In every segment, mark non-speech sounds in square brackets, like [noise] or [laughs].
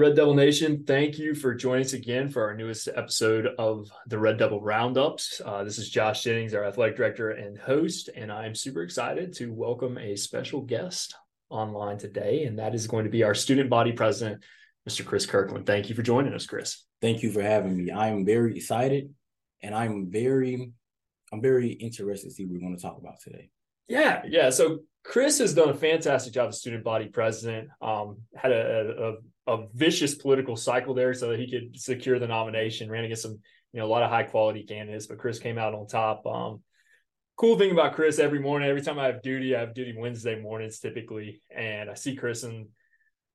Red Devil Nation, thank you for joining us again for our newest episode of the Red Devil Roundups. Uh, this is Josh Jennings, our athletic director and host, and I'm super excited to welcome a special guest online today, and that is going to be our student body president, Mr. Chris Kirkland. Thank you for joining us, Chris. Thank you for having me. I am very excited, and I'm very, I'm very interested to see what we're going to talk about today. Yeah, yeah. So Chris has done a fantastic job as student body president. Um, had a, a, a vicious political cycle there so that he could secure the nomination. Ran against some, you know, a lot of high quality candidates, but Chris came out on top. Um, cool thing about Chris every morning, every time I have duty, I have duty Wednesday mornings typically, and I see Chris and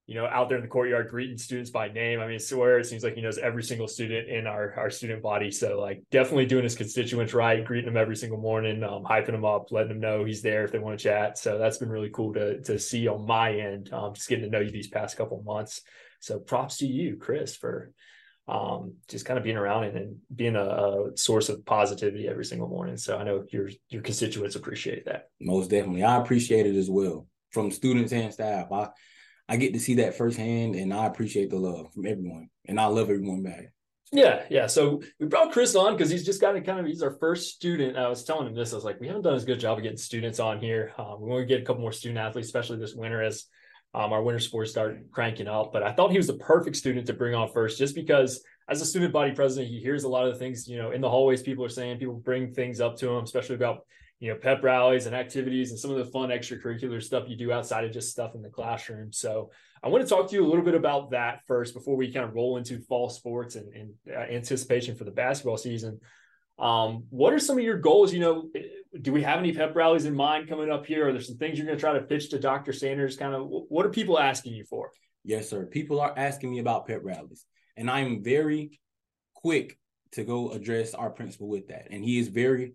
you know out there in the courtyard greeting students by name. I mean, I swear it seems like he knows every single student in our our student body. So like definitely doing his constituents right, greeting them every single morning, um, hyping them up, letting them know he's there if they want to chat. So that's been really cool to to see on my end. Um, just getting to know you these past couple months. So props to you, Chris, for um, just kind of being around and, and being a, a, source of positivity every single morning. So I know your your constituents appreciate that. Most definitely, I appreciate it as well from students and staff. I I get to see that firsthand, and I appreciate the love from everyone, and I love everyone back. Yeah, yeah. So we brought Chris on because he's just got to kind of he's our first student. I was telling him this. I was like, we haven't done as good job of getting students on here. Um, we want to get a couple more student athletes, especially this winter as um, our winter sports start cranking up. But I thought he was the perfect student to bring on first, just because as a student body president, he hears a lot of the things, you know, in the hallways people are saying, people bring things up to him, especially about, you know, pep rallies and activities and some of the fun extracurricular stuff you do outside of just stuff in the classroom. So I want to talk to you a little bit about that first before we kind of roll into fall sports and, and uh, anticipation for the basketball season. Um, what are some of your goals? You know, do we have any pep rallies in mind coming up here? Are there some things you're going to try to pitch to Dr. Sanders? Kind of what are people asking you for? Yes, sir. People are asking me about pep rallies, and I'm very quick to go address our principal with that. And he is very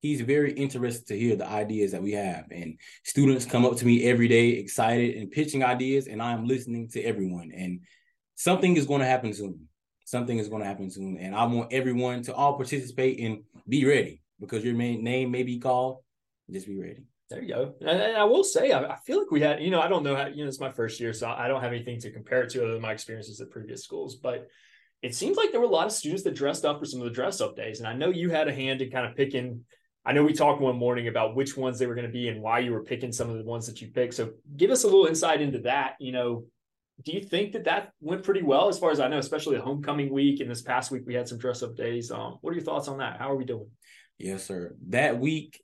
he's very interested to hear the ideas that we have. And students come up to me every day excited and pitching ideas, and I'm listening to everyone. And something is going to happen soon something is going to happen soon. And I want everyone to all participate and be ready because your main name may be called. Just be ready. There you go. And, I will say, I, I, feel like we had, you know, I don't know how, you know, it's my first year, so I don't have anything to compare it to other than my experiences at previous schools. But it seems like there were a lot of students that dressed up for some of the dress up days. And I know you had a hand in kind of picking. I know we talked one morning about which ones they were going to be and why you were picking some of the ones that you picked. So give us a little insight into that. You know, do you think that that went pretty well as far as I know, especially the homecoming week and this past week we had some dress up days. Um, what are your thoughts on that? How are we doing? Yes, sir. That week,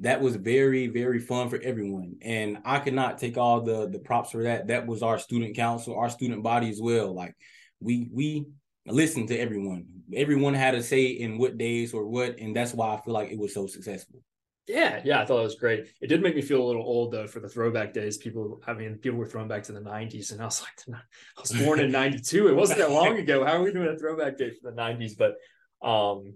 that was very, very fun for everyone, and I could not take all the the props for that. That was our student council, our student body as well. Like we we listened to everyone. Everyone had a say in what days or what, and that's why I feel like it was so successful. Yeah, yeah, I thought it was great. It did make me feel a little old though for the throwback days. People, I mean, people were thrown back to the '90s, and I was like, [laughs] I was born in '92. It wasn't that long ago. How are we doing a throwback day for the '90s? But um,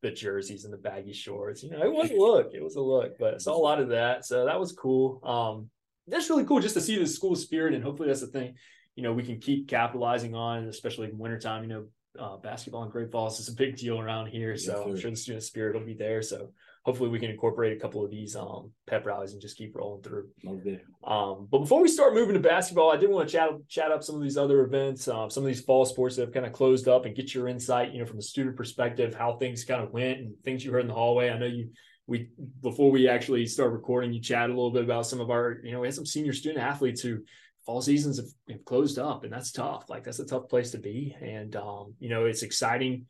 the jerseys and the baggy shorts, you know, it was a look. It was a look. But I saw a lot of that, so that was cool. Um, that's really cool just to see the school spirit, and hopefully that's the thing. You know, we can keep capitalizing on, especially in wintertime. You know, uh, basketball in Great Falls is a big deal around here, so yes, I'm sure the student spirit will be there. So hopefully we can incorporate a couple of these um, pep rallies and just keep rolling through. Um, but before we start moving to basketball, I did want to chat chat up some of these other events, um, some of these fall sports that have kind of closed up, and get your insight, you know, from a student perspective, how things kind of went and things you heard in the hallway. I know you we before we actually start recording, you chat a little bit about some of our, you know, we had some senior student athletes who fall seasons have, have closed up, and that's tough. Like that's a tough place to be, and um, you know, it's exciting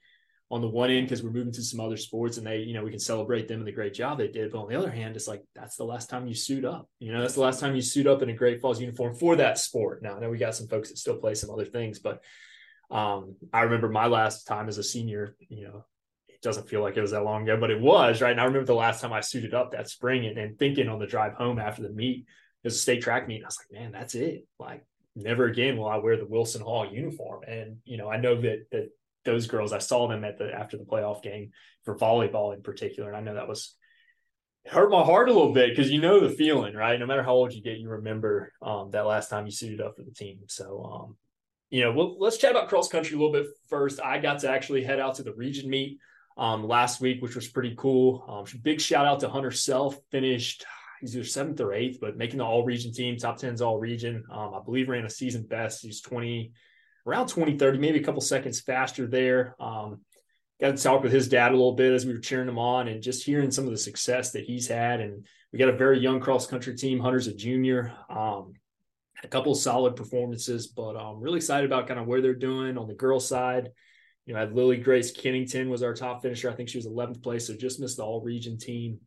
on the one end because we're moving to some other sports and they you know we can celebrate them and the great job they did. But on the other hand it's like that's the last time you suit up you know that's the last time you suit up in a great falls uniform for that sport. Now i know we got some folks that still play some other things but um, i remember my last time as a senior you know it doesn't feel like it was that long ago but it was right? And i remember the last time i suited up that spring and, and thinking on the drive home after the meet it was a state track meet i was like man that's it. Like never again will i wear the wilson hall uniform. And you know i know that that those girls. I saw them at the after the playoff game for volleyball in particular, and I know that was hurt my heart a little bit because you know the feeling, right? No matter how old you get, you remember um, that last time you suited up for the team. So, um, you know, we'll, let's chat about cross country a little bit first. I got to actually head out to the region meet um, last week, which was pretty cool. Um, big shout out to Hunter Self, finished he's either seventh or eighth, but making the all region team, top 10's all region. Um, I believe ran a season best. He's 20, around 20, 30, maybe a couple seconds faster there. Um, got to talk with his dad a little bit as we were cheering him on and just hearing some of the success that he's had. And we got a very young cross country team. Hunter's a junior. Um, a couple solid performances, but I'm um, really excited about kind of where they're doing on the girls' side. You know, I had Lily Grace Kennington was our top finisher. I think she was 11th place, so just missed the all region team.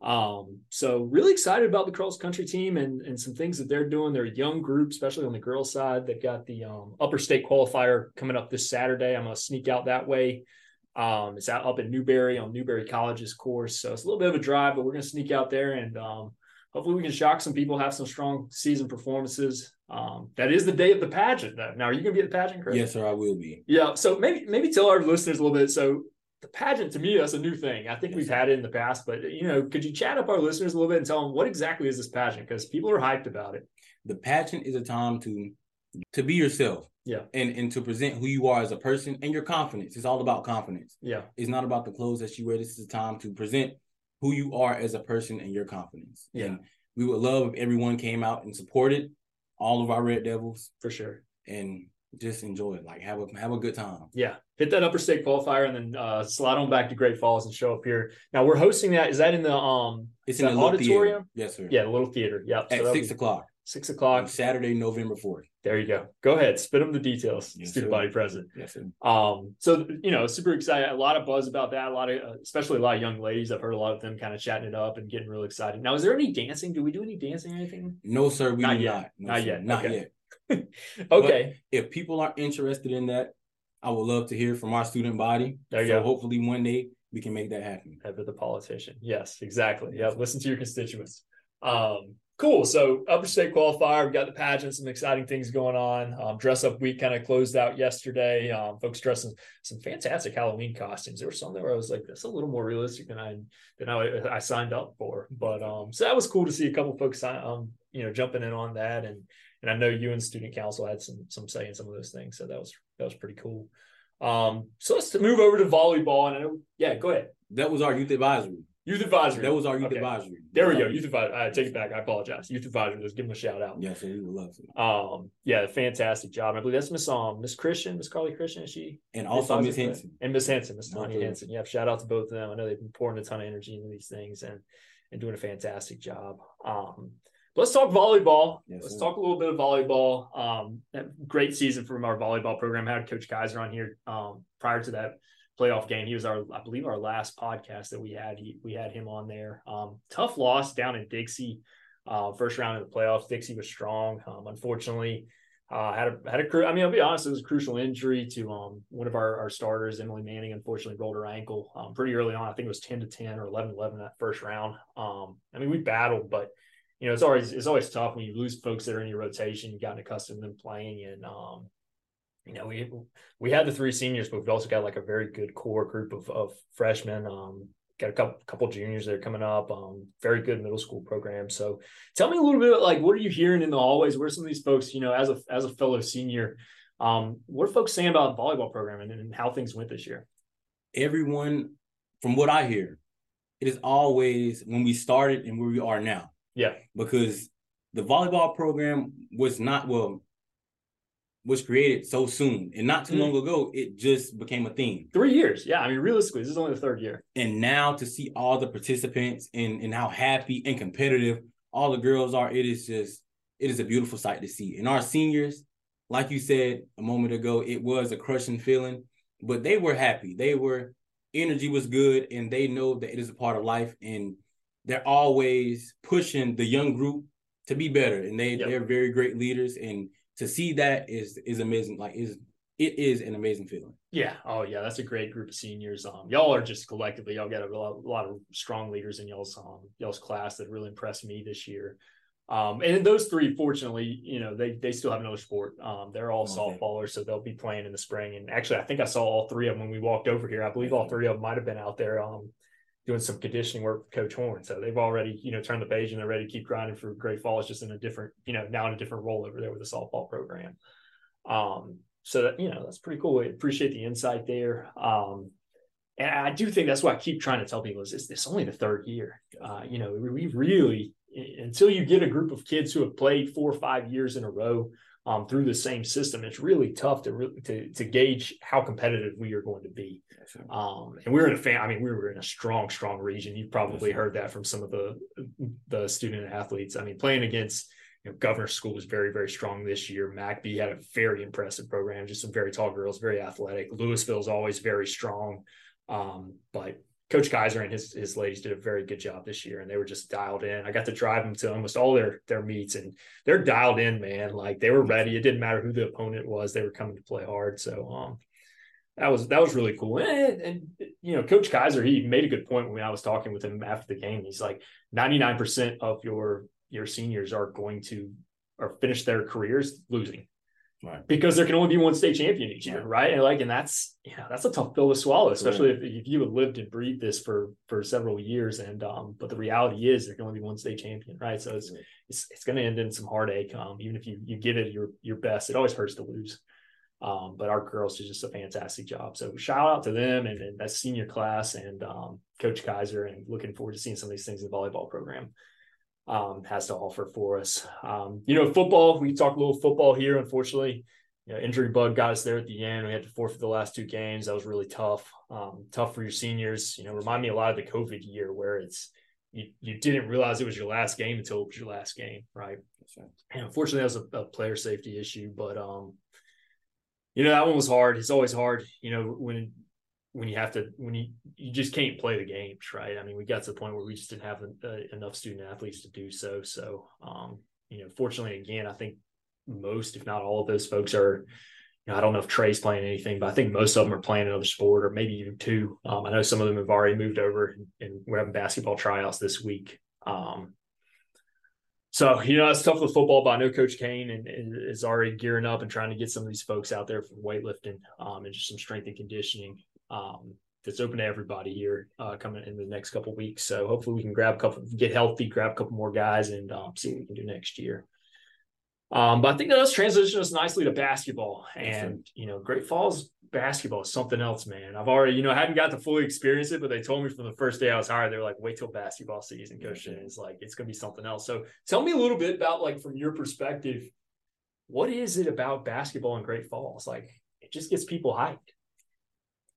Um, so really excited about the cross country team and, and some things that they're doing. They're a young group, especially on the girls' side. They've got the um, upper state qualifier coming up this Saturday. I'm going to sneak out that way. Um, it's out up in Newberry on Newberry College's course. So it's a little bit of a drive, but we're going to sneak out there and um, hopefully we can shock some people, have some strong season performances. Um, that is the day of the pageant. Now, are you going to be at the pageant, Chris? Yes, sir. I will be. Yeah. So maybe maybe tell our listeners a little bit. So the pageant to me that's a new thing. I think we've had it in the past, but you know, could you chat up our listeners a little bit and tell them what exactly is this pageant? Because people are hyped about it. The pageant is a time to to be yourself. Yeah. And and to present who you are as a person and your confidence. It's all about confidence. Yeah. It's not about the clothes that you wear. This is a time to present who you are as a person and your confidence. Yeah. And we would love if everyone came out and supported all of our Red Devils for sure, and just enjoy it. Like have a have a good time. Yeah, hit that upper state qualifier and then uh, slide on back to Great Falls and show up here. Now we're hosting that. Is that in the um? It's in the auditorium. Yes, sir. Yeah, the little theater. Yep. At so six o'clock. Six o'clock. Saturday, November 4th. There you go. Go ahead. Spit them the details, yes, student sir. body president. Yes, sir. Um, so, you know, super excited. A lot of buzz about that. A lot of, uh, especially a lot of young ladies. I've heard a lot of them kind of chatting it up and getting really excited. Now, is there any dancing? Do we do any dancing or anything? No, sir. We not do yet. not. No, not sir. yet. Not okay. yet. [laughs] okay. But if people are interested in that, I would love to hear from our student body. There you so go. hopefully one day we can make that happen. Head with the politician. Yes, exactly. Yeah. Listen to your constituents. Um, cool. So upper state qualifier, we've got the pageant, some exciting things going on. Um, dress up week kind of closed out yesterday. Um, folks dressed in some fantastic Halloween costumes. There were some there where I was like, that's a little more realistic than I than I, I signed up for. But um, so that was cool to see a couple folks um, you know, jumping in on that. And and I know you and student council had some some say in some of those things. So that was that was pretty cool. Um, so let's move over to volleyball. And I know, yeah, go ahead. That was our youth advisory. Youth advisory. That was our youth okay. advisory. There we go. Youth advisory. I take it back. I apologize. Youth advisory. Let's give them a shout out. Yes, yeah, so we would love to. Um, yeah, fantastic job. I believe that's Miss um Miss Christian, Miss Carly Christian. Is she and also Miss Henson and Miss Henson, Miss Tanya Henson. Yeah, shout out to both of them. I know they've been pouring a ton of energy into these things and and doing a fantastic job. Um, let's talk volleyball. Yes, let's sir. talk a little bit of volleyball. Um, great season from our volleyball program. I had Coach Kaiser on here um, prior to that playoff game. He was our, I believe, our last podcast that we had. He, we had him on there. Um, tough loss down in Dixie, uh, first round of the playoffs. Dixie was strong. Um, unfortunately, uh, had a had a. I mean, I'll be honest, it was a crucial injury to um, one of our, our starters, Emily Manning. Unfortunately, rolled her ankle um, pretty early on. I think it was ten to ten or 11-11 that first round. Um, I mean, we battled, but you know, it's always it's always tough when you lose folks that are in your rotation. You've gotten accustomed to them playing, and um, you know, we we had the three seniors, but we've also got like a very good core group of of freshmen. Um, got a couple couple juniors that are coming up. Um, very good middle school program. So, tell me a little bit like what are you hearing in the hallways? Where some of these folks, you know, as a as a fellow senior, um, what are folks saying about the volleyball program and, and how things went this year? Everyone, from what I hear, it is always when we started and where we are now. Yeah, because the volleyball program was not well was created so soon and not too mm. long ago it just became a thing. Three years. Yeah i mean realistically this is only the third year. And now to see all the participants and and how happy and competitive all the girls are it is just it is a beautiful sight to see. And our seniors like you said a moment ago it was a crushing feeling but they were happy. They were energy was good and they know that it is a part of life and they're always pushing the young group to be better and they yep. they're very great leaders and to see that is is amazing. Like is it is an amazing feeling. Yeah. Oh yeah, that's a great group of seniors. Um, y'all are just collectively, y'all got a lot, a lot of strong leaders in y'all's um y'all's class that really impressed me this year. Um, and those three, fortunately, you know, they they still have another sport. Um, they're all okay. softballers, so they'll be playing in the spring. And actually, I think I saw all three of them when we walked over here. I believe all three of them might have been out there um, doing some conditioning work with Coach Horn. So they've already, you know, turned the page and they're ready to keep grinding for Great Falls, just in a different, you know, now in a different role over there with the softball program. Um, so that, you know, that's pretty cool. I appreciate the insight there. Um, and I do think that's what I keep trying to tell people is it's, it's only the third year. Uh, you know, we really, until you get a group of kids who have played four or five years in a row, um, through the same system, it's really tough to really to, to gauge how competitive we are going to be. Um, and we are in a fan. I mean, we were in a strong, strong region. You've probably heard that from some of the the student athletes. I mean, playing against you know, Governor School was very, very strong this year. McBee had a very impressive program, just some very tall girls, very athletic. Lewisville is always very strong. Um, but Coach Kaiser and his his ladies did a very good job this year, and they were just dialed in. I got to drive them to almost all their their meets, and they're dialed in, man. Like they were ready. It didn't matter who the opponent was; they were coming to play hard. So, um, that was that was really cool. And, and, you know, Coach Kaiser, he made a good point when I was talking with him after the game. He's like, ninety nine percent of your your seniors are going to or finish their careers losing. Right. Because there can only be one state champion each year, right? And like, and that's yeah, that's a tough pill to swallow, especially if, if you have lived and breathed this for for several years. And um, but the reality is there can only be one state champion, right? So it's it's, it's going to end in some heartache. Um, even if you you give it your your best, it always hurts to lose. Um, but our girls did just a fantastic job. So shout out to them and, and that senior class and um, Coach Kaiser, and looking forward to seeing some of these things in the volleyball program um, has to offer for us. Um, you know, football, we talk a little football here. Unfortunately, you know, injury bug got us there at the end. We had to forfeit the last two games. That was really tough. Um, tough for your seniors. You know, remind me a lot of the COVID year where it's you, you didn't realize it was your last game until it was your last game, right? right. And unfortunately, that was a, a, player safety issue. But um, you know, that one was hard. It's always hard. You know, when when you have to when you you just can't play the games right? I mean we got to the point where we just didn't have uh, enough student athletes to do so. So um you know fortunately again i think most if not all of those folks are you know, i don't know if trey's playing anything but i think most of them are playing another sport or maybe even two. Um, i know some of them have already moved over and, and we're having basketball tryouts this week. Um so you know it's tough with football, but I know Coach Kane and, and, is already gearing up and trying to get some of these folks out there for weightlifting um, and just some strength and conditioning um, that's open to everybody here uh, coming in the next couple weeks. So hopefully we can grab a couple, get healthy, grab a couple more guys, and um, see what we can do next year. Um, but I think that does transition us nicely to basketball, and you know, Great Falls basketball is something else, man. I've already, you know, I hadn't got to fully experience it, but they told me from the first day I was hired, they were like, "Wait till basketball season, Coach." And it's like it's gonna be something else. So tell me a little bit about like from your perspective, what is it about basketball in Great Falls? Like it just gets people hyped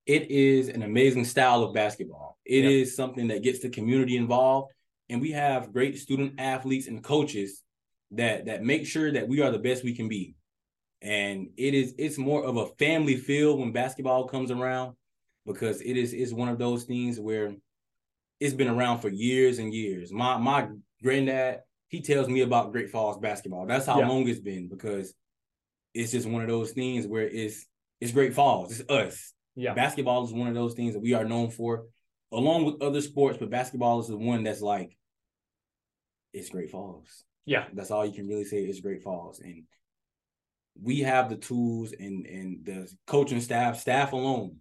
it is an amazing style of basketball. It yep. is something that gets the community involved, and we have great student athletes and coaches that that make sure that we are the best we can be. And it is it's more of a family feel when basketball comes around because it is it's one of those things where it's been around for years and years. My my granddad he tells me about Great Falls basketball. That's how yeah. long it's been because it's just one of those things where it's it's Great Falls. It's us. Yeah. Basketball is one of those things that we are known for, along with other sports, but basketball is the one that's like, it's Great Falls. Yeah. That's all you can really say is Great Falls. And we have the tools and and the coaching staff, staff alone,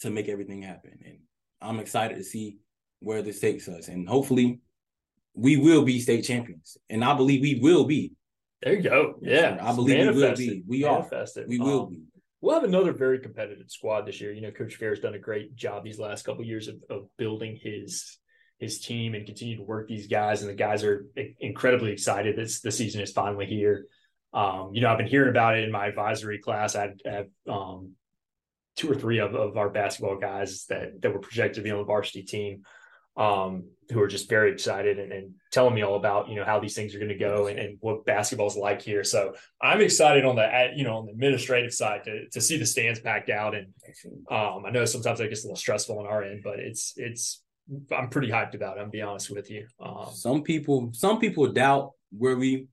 to make everything happen. And I'm excited to see where this takes us. And hopefully we will be state champions. And I believe we will be. There you go. Yeah. I believe we will be. We Manifested. are. We will um, be we'll have another very competitive squad this year. You know, Coach Fair's done a great job these last couple of years of, of building his his team and continue to work these guys. And the guys are incredibly excited that the season is finally here. Um, you know, I've been hearing about it in my advisory class. I have um, two or three of, of our basketball guys that that were projected to be on the varsity team um, who are just very excited and, and, telling me all about you know how these things are going to go and, and what basketball is like here. So I'm excited on the you know on the administrative side to to see the stands packed out. And um, I know sometimes that gets a little stressful on our end, but it's it's I'm pretty hyped about it. I'm be honest with you. Um, some people some people doubt where we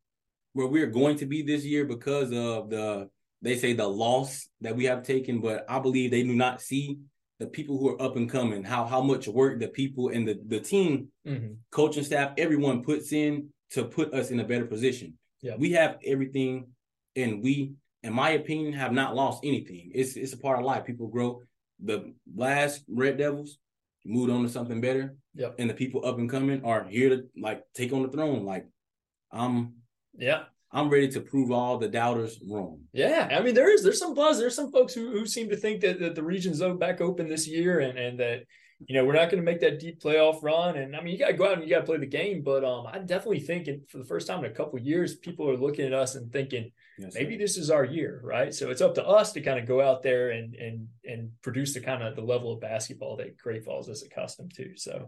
where we're going to be this year because of the they say the loss that we have taken, but I believe they do not see the people who are up and coming, how how much work the people and the the team, mm-hmm. coaching staff, everyone puts in to put us in a better position. Yeah. We have everything, and we, in my opinion, have not lost anything. It's it's a part of life. People grow. The last Red Devils moved on to something better. Yep. And the people up and coming are here to like take on the throne. Like, I'm yeah, I'm ready to prove all the doubters wrong. Yeah, I mean there is there's some buzz. There's some folks who, who seem to think that, that the region's back open this year and and that you know, we're not going to make that deep playoff run. And I mean, you got to go out and you got to play the game. But um, I definitely think for the first time in a couple years, people are looking at us and thinking yes, maybe this is our year, right? So it's up to us to kind of go out there and and and produce the kind of the level of basketball that Great Falls is accustomed to. So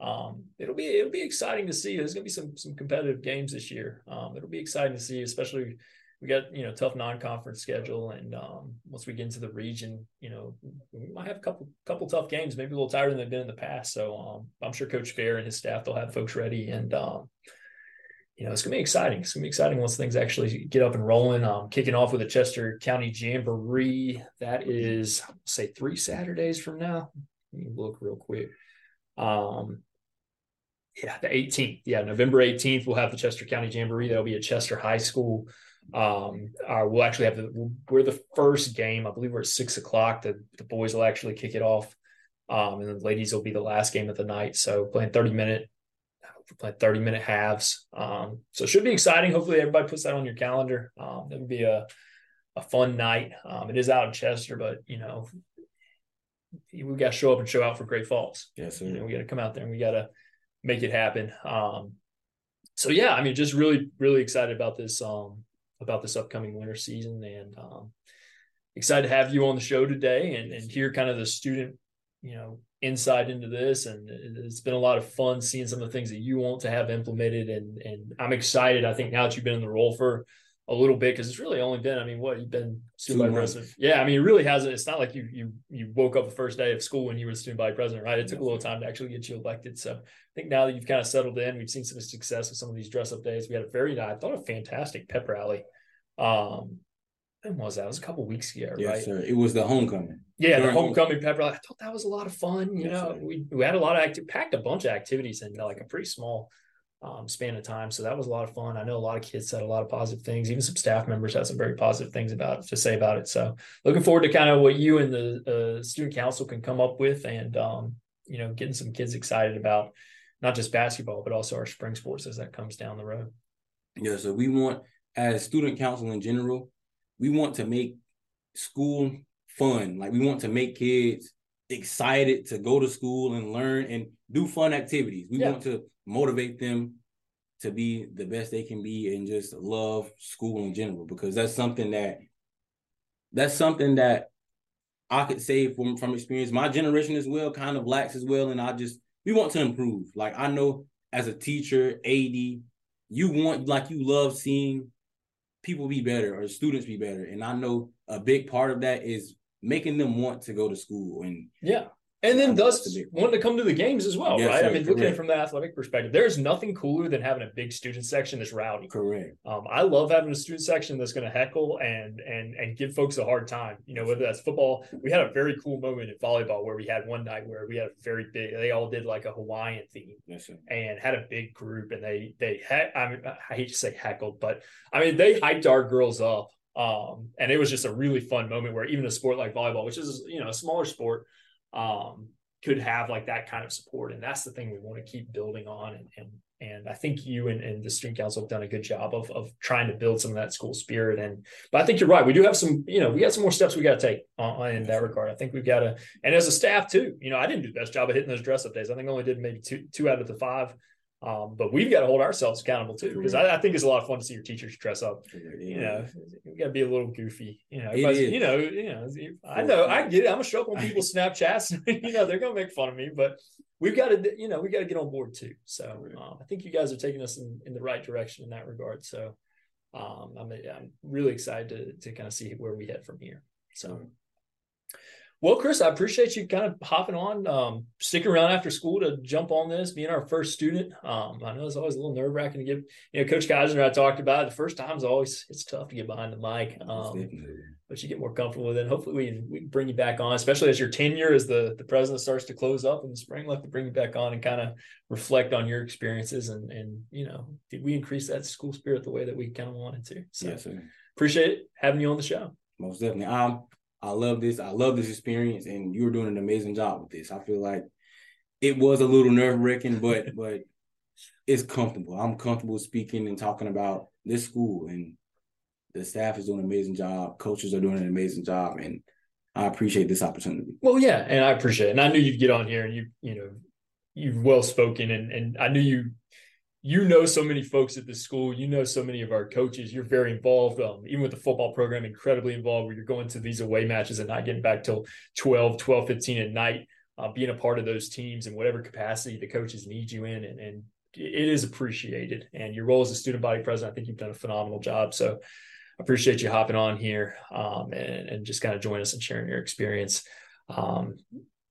um, it'll be it'll be exciting to see. There's going to be some some competitive games this year. Um, it'll be exciting to see, especially we got you know tough non-conference schedule, and um, once we get into the region, you know we might have a couple couple tough games, maybe a little tighter than they've been in the past. So um, I'm sure Coach Fair and his staff they'll have folks ready, and um, you know it's gonna be exciting. It's gonna be exciting once things actually get up and rolling. Um, kicking off with the Chester County Jamboree. That is say three Saturdays from now. Let me look real quick. Um, yeah, the 18th. Yeah, November 18th, we'll have the Chester County Jamboree. That'll be at Chester High School. Um, uh, we'll actually have the we're the first game. I believe we're at six o'clock. The the boys will actually kick it off, um, and the ladies will be the last game of the night. So playing thirty minute, playing thirty minute halves. Um, so it should be exciting. Hopefully everybody puts that on your calendar. Um, it would be a a fun night. Um, it is out in Chester, but you know we got to show up and show out for Great Falls. Yes, you know, we got to come out there and we got to make it happen. Um, so yeah, I mean, just really, really excited about this um, about this upcoming winter season and um, excited to have you on the show today and, and hear kind of the student you know insight into this and it's been a lot of fun seeing some of the things that you want to have implemented and and i'm excited i think now that you've been in the role for a little bit because it's really only been i mean what you've been student body president. Yeah i mean it really hasn't it's not like you you you woke up the first day of school when you were student body president right? It took a little time to actually get you elected so i think now that you've kind of settled in we've seen some success with some of these dress up days. We had a very i thought a fantastic pep rally um when was that? It was a couple weeks ago, yes, right? Sir. It was the homecoming. Yeah, the homecoming pep rally. I thought that was a lot of fun. You yes, know, sir. we we had a lot of active, packed a bunch of activities in like a pretty small um, span of time. So that was a lot of fun. I know a lot of kids said a lot of positive things. Even some staff members had some very positive things about to say about it. So looking forward to kind of what you and the uh, student council can come up with, and um, you know, getting some kids excited about not just basketball but also our spring sports as that comes down the road. Yeah, so we want as student council in general, we want to make school fun. Like we want to make kids excited to go to school and learn and do fun activities. We yeah. want to motivate them to be the best they can be and just love school in general because that's something that that's something that I could say from from experience. My generation as well kind of lacks as well, and I just we want to improve. Like I know as a teacher, AD, you want like you love seeing people be better or students be better. And I know a big part of that is making them want to go to school and yeah and then thus want to come to the games as well, yes, right? Sir, I mean, correct. looking at it from the athletic perspective, there's nothing cooler than having a big student section that's rowdy. Correct. Um, I love having a student section that's going to heckle and and and give folks a hard time. You know, whether that's football, we had a very cool moment in volleyball where we had one night where we had a very big. They all did like a Hawaiian theme, yes, and had a big group, and they they had. I mean, I hate to say heckled, but I mean they hyped our girls up. Um, and it was just a really fun moment where even a sport like volleyball, which is you know a smaller sport, um, could have like that kind of support. And that's the thing we want to keep building on. And and, and I think you and, and the student council have done a good job of of trying to build some of that school spirit. And but I think you're right. We do have some, you know, we got some more steps we got to take on, in that regard. I think we've got to, and as a staff too, you know, I didn't do the best job of hitting those dress up days. I think I only did maybe two two out of the five um, but we've got to hold ourselves accountable too, because I, I, think it's a lot of fun to see your teachers dress up. You know, we got to be a little goofy. You know, you know, you know. I know, I get it. I'm gonna show up on [laughs] people's Snapchats. [laughs] you know, they're gonna make fun of me, but we've got to, you know, we got to get on board too. So um, I think you guys are taking us in, in the right direction in that regard. So um, I'm, I'm really excited to to kind of see where we head from here. So. Well, Chris, I appreciate you kind of hopping on, um, sticking around after school to jump on this, being our first student. Um, I know it's always a little nerve wracking to get, you know, Coach Kaiser I talked about it, the first time's always, it's tough to get behind the mic, um, but you get more comfortable with it. And hopefully we we bring you back on, especially as your tenure as the, the president starts to close up in the spring, like to bring you back on and kind of reflect on your experiences. And, and, you know, did we increase that school spirit the way that we kind of wanted to? So yes, appreciate having you on the show. Most definitely. Um, I love this. I love this experience, and you were doing an amazing job with this. I feel like it was a little nerve wracking, but [laughs] but it's comfortable. I'm comfortable speaking and talking about this school, and the staff is doing an amazing job. Coaches are doing an amazing job, and I appreciate this opportunity. Well, yeah, and I appreciate it. And I knew you'd get on here and you, you know, you've well spoken and and I knew you you know so many folks at the school you know so many of our coaches you're very involved um, even with the football program incredibly involved where you're going to these away matches and not getting back till 12 12 15 at night uh, being a part of those teams in whatever capacity the coaches need you in and, and it is appreciated. And your role as a student body president i think you've done a phenomenal job. So I appreciate you hopping on here um, and, and just kind of joining us and sharing your experience. Um,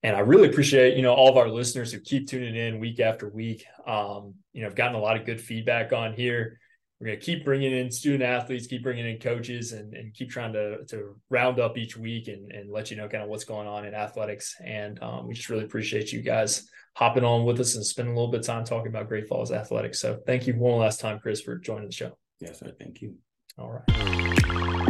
and I really appreciate, you know, all of our listeners who keep tuning in week after week. Um, you know, I've gotten a lot of good feedback on here. We're going to keep bringing in student athletes, keep bringing in coaches, and, and keep trying to, to round up each week and, and let you know kind of what's going on in athletics. And um, we just really appreciate you guys hopping on with us and spending a little bit of time talking about Great Falls athletics. So thank you one last time, Chris, for joining the show. Yes, sir. Thank you. All right.